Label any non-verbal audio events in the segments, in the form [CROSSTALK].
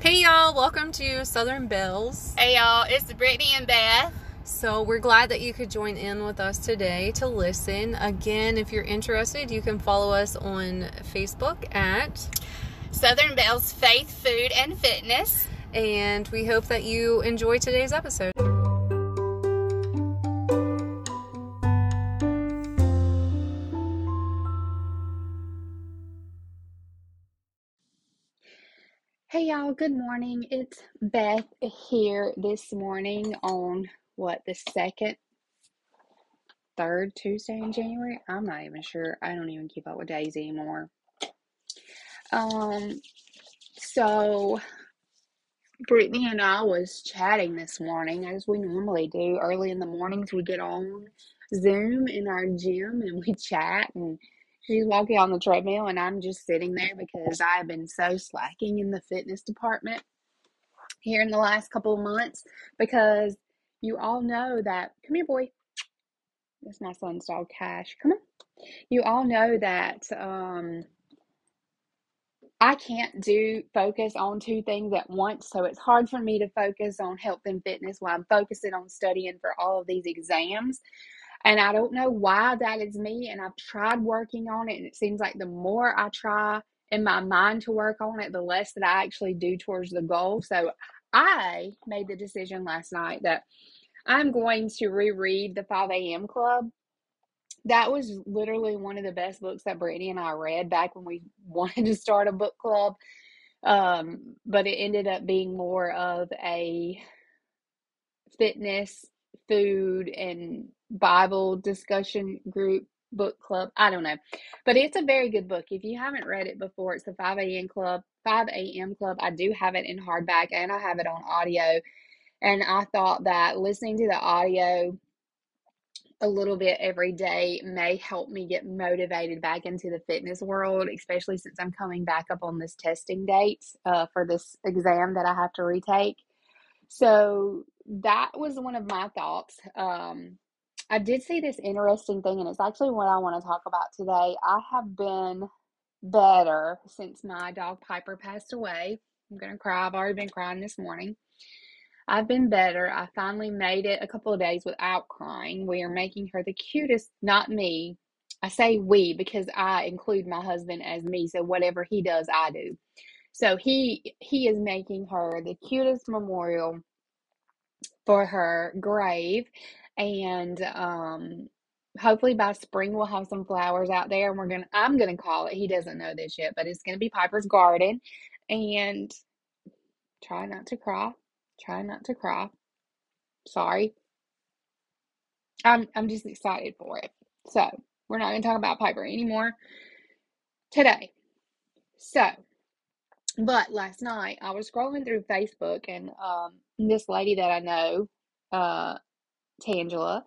Hey y'all, welcome to Southern Bells. Hey y'all, it's Brittany and Beth. So, we're glad that you could join in with us today to listen. Again, if you're interested, you can follow us on Facebook at Southern Bells Faith, Food, and Fitness. And we hope that you enjoy today's episode. Hey y'all, good morning. It's Beth here this morning on what the second, third Tuesday in January. I'm not even sure. I don't even keep up with days anymore. Um, so Brittany and I was chatting this morning as we normally do. Early in the mornings, we get on Zoom in our gym and we chat and she's walking on the treadmill and I'm just sitting there because I have been so slacking in the fitness department here in the last couple of months because you all know that come here boy. That's my son's dog cash. Come on. You all know that um I can't do focus on two things at once so it's hard for me to focus on health and fitness while I'm focusing on studying for all of these exams and I don't know why that is me. And I've tried working on it. And it seems like the more I try in my mind to work on it, the less that I actually do towards the goal. So I made the decision last night that I'm going to reread the 5 a.m. Club. That was literally one of the best books that Brittany and I read back when we [LAUGHS] wanted to start a book club. Um, but it ended up being more of a fitness, food, and Bible discussion group book club. I don't know. But it's a very good book. If you haven't read it before, it's the 5 a.m. club. 5 a.m. club. I do have it in hardback and I have it on audio. And I thought that listening to the audio a little bit every day may help me get motivated back into the fitness world, especially since I'm coming back up on this testing date uh, for this exam that I have to retake. So that was one of my thoughts. Um, I did see this interesting thing, and it's actually what I want to talk about today. I have been better since my dog Piper passed away. I'm going to cry. I've already been crying this morning. I've been better. I finally made it a couple of days without crying. We are making her the cutest, not me. I say we because I include my husband as me. So whatever he does, I do. So he he is making her the cutest memorial for her grave and um hopefully by spring we'll have some flowers out there and we're gonna i'm gonna call it he doesn't know this yet but it's gonna be piper's garden and try not to cry try not to cry. Sorry. I'm i'm just excited for it. So we're not gonna talk about piper anymore today. So but last night i was scrolling through facebook and um this lady that i know uh Tangela.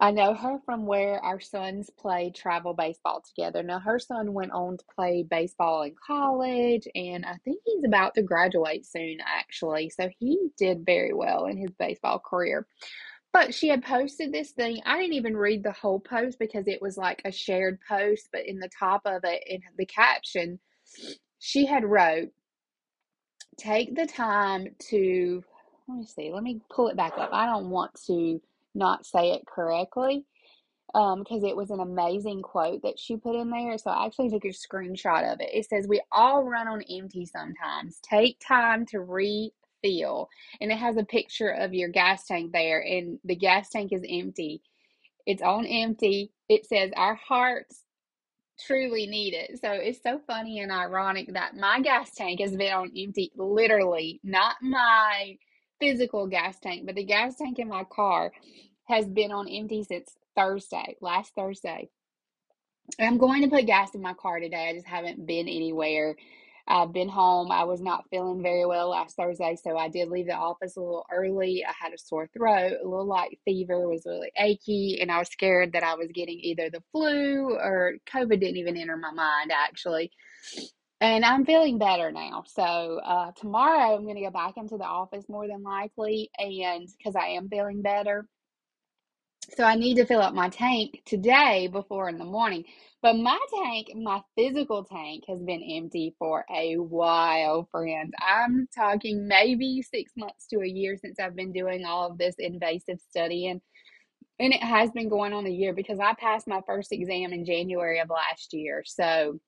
I know her from where our sons played travel baseball together. Now, her son went on to play baseball in college, and I think he's about to graduate soon, actually. So he did very well in his baseball career. But she had posted this thing. I didn't even read the whole post because it was like a shared post, but in the top of it, in the caption, she had wrote, Take the time to, let me see, let me pull it back up. I don't want to not say it correctly because um, it was an amazing quote that she put in there. So I actually took a screenshot of it. It says, We all run on empty sometimes. Take time to refill. And it has a picture of your gas tank there, and the gas tank is empty. It's on empty. It says, Our hearts truly need it. So it's so funny and ironic that my gas tank has been on empty, literally, not my physical gas tank, but the gas tank in my car has been on empty since Thursday, last Thursday. I'm going to put gas in my car today. I just haven't been anywhere. I've been home. I was not feeling very well last Thursday, so I did leave the office a little early. I had a sore throat, a little light fever, was really achy, and I was scared that I was getting either the flu or COVID didn't even enter my mind actually. And I'm feeling better now. So uh, tomorrow I'm going to go back into the office more than likely, and because I am feeling better. So I need to fill up my tank today before in the morning. But my tank, my physical tank, has been empty for a while, friends. I'm talking maybe six months to a year since I've been doing all of this invasive studying. And it has been going on a year because I passed my first exam in January of last year. So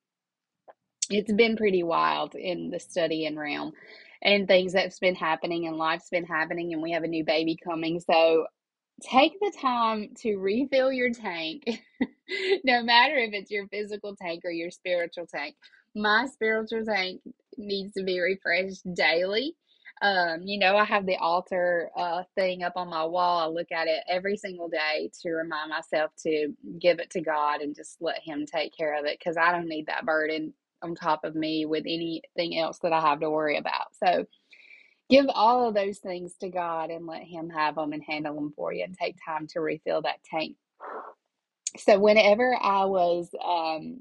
it's been pretty wild in the studying realm and things that's been happening and life's been happening and we have a new baby coming. So take the time to refill your tank, [LAUGHS] no matter if it's your physical tank or your spiritual tank. My spiritual tank needs to be refreshed daily. Um, you know, I have the altar uh, thing up on my wall. I look at it every single day to remind myself to give it to God and just let Him take care of it because I don't need that burden on top of me with anything else that I have to worry about. So, give all of those things to God and let Him have them and handle them for you and take time to refill that tank. So, whenever I was um,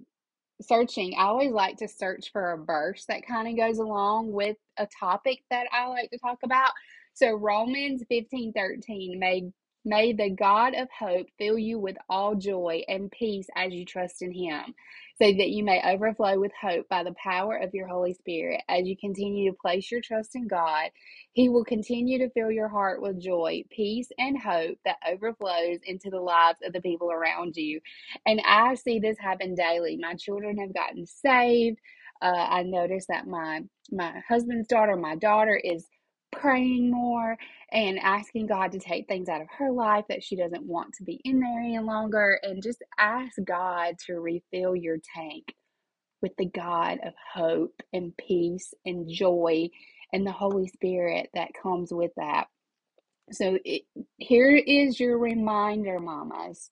searching, I always like to search for a verse that kind of goes along with a topic that I like to talk about. So, Romans 15 13 may May the God of hope fill you with all joy and peace as you trust in him, so that you may overflow with hope by the power of your Holy Spirit. As you continue to place your trust in God, he will continue to fill your heart with joy, peace, and hope that overflows into the lives of the people around you. And I see this happen daily. My children have gotten saved. Uh, I noticed that my my husband's daughter, my daughter, is praying more and asking God to take things out of her life that she doesn't want to be in there any longer. And just ask God to refill your tank with the God of hope and peace and joy and the Holy Spirit that comes with that. So it, here is your reminder, mamas,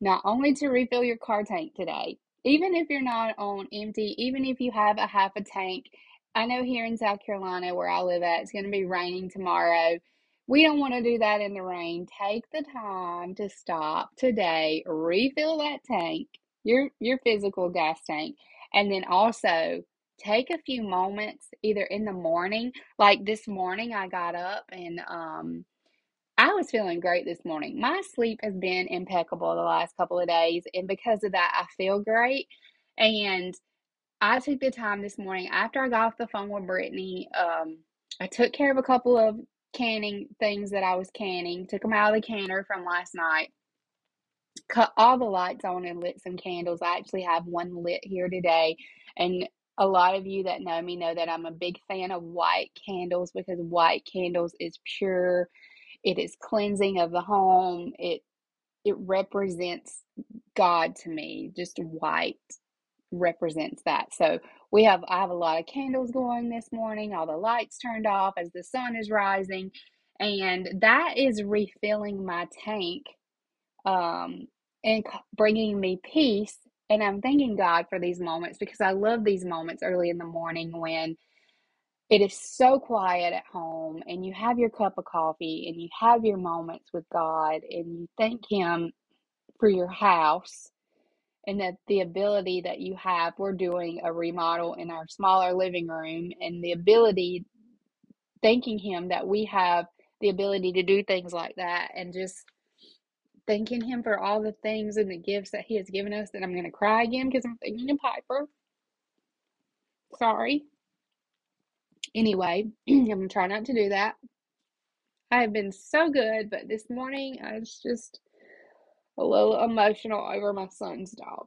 not only to refill your car tank today, even if you're not on empty, even if you have a half a tank I know here in South Carolina, where I live at, it's going to be raining tomorrow. We don't want to do that in the rain. Take the time to stop today, refill that tank, your your physical gas tank, and then also take a few moments either in the morning, like this morning I got up and um I was feeling great this morning. My sleep has been impeccable the last couple of days, and because of that, I feel great. And I took the time this morning after I got off the phone with Brittany. Um, I took care of a couple of canning things that I was canning, took them out of the canner from last night, cut all the lights on and lit some candles. I actually have one lit here today. And a lot of you that know me know that I'm a big fan of white candles because white candles is pure. It is cleansing of the home. It it represents God to me, just white represents that. So we have I have a lot of candles going this morning, all the lights turned off as the sun is rising, and that is refilling my tank um and bringing me peace and I'm thanking God for these moments because I love these moments early in the morning when it is so quiet at home and you have your cup of coffee and you have your moments with God and you thank him for your house and that the ability that you have we're doing a remodel in our smaller living room and the ability thanking him that we have the ability to do things like that and just thanking him for all the things and the gifts that he has given us that i'm going to cry again because i'm thinking of piper. Sorry. Anyway [CLEARS THROAT] i'm going to try not to do that. I have been so good but this morning i was just a little emotional over my son's dog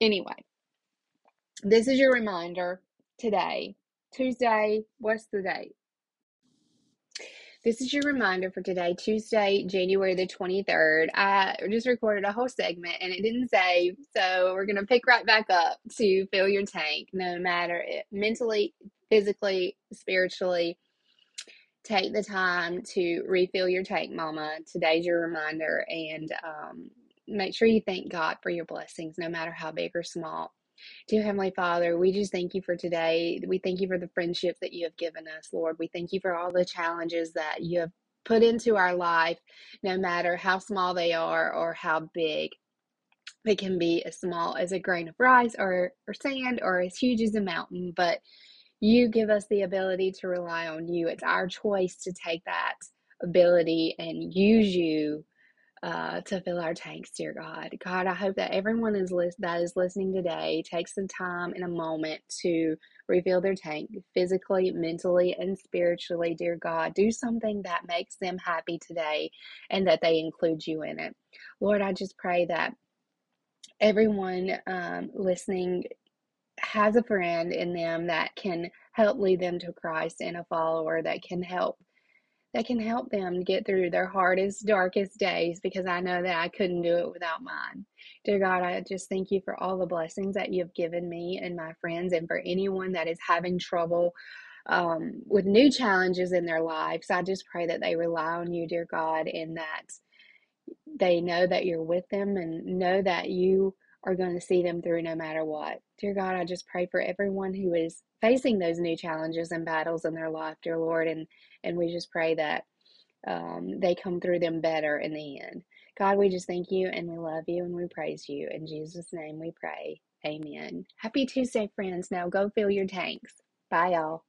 anyway this is your reminder today, Tuesday. What's the date? This is your reminder for today, Tuesday, January the 23rd. I just recorded a whole segment and it didn't save. So we're going to pick right back up to fill your tank, no matter it, mentally, physically, spiritually. Take the time to refill your tank, Mama. Today's your reminder. And um, make sure you thank God for your blessings, no matter how big or small. Dear Heavenly Father, we just thank you for today. We thank you for the friendships that you have given us, Lord. We thank you for all the challenges that you have put into our life, no matter how small they are or how big. They can be as small as a grain of rice or, or sand or as huge as a mountain, but you give us the ability to rely on you. It's our choice to take that ability and use you uh, to fill our tanks, dear God. God, I hope that everyone is list- that is listening today takes some time in a moment to refill their tank physically, mentally, and spiritually, dear God. Do something that makes them happy today and that they include you in it. Lord, I just pray that everyone um, listening has a friend in them that can help lead them to Christ and a follower that can help that can help them get through their hardest, darkest days because I know that I couldn't do it without mine. Dear God, I just thank you for all the blessings that you've given me and my friends, and for anyone that is having trouble um, with new challenges in their lives. I just pray that they rely on you, dear God, and that they know that you're with them and know that you are going to see them through no matter what. Dear God, I just pray for everyone who is facing those new challenges and battles in their life, dear Lord, and and we just pray that um, they come through them better in the end. God, we just thank you and we love you and we praise you. In Jesus' name we pray. Amen. Happy Tuesday, friends. Now go fill your tanks. Bye, y'all.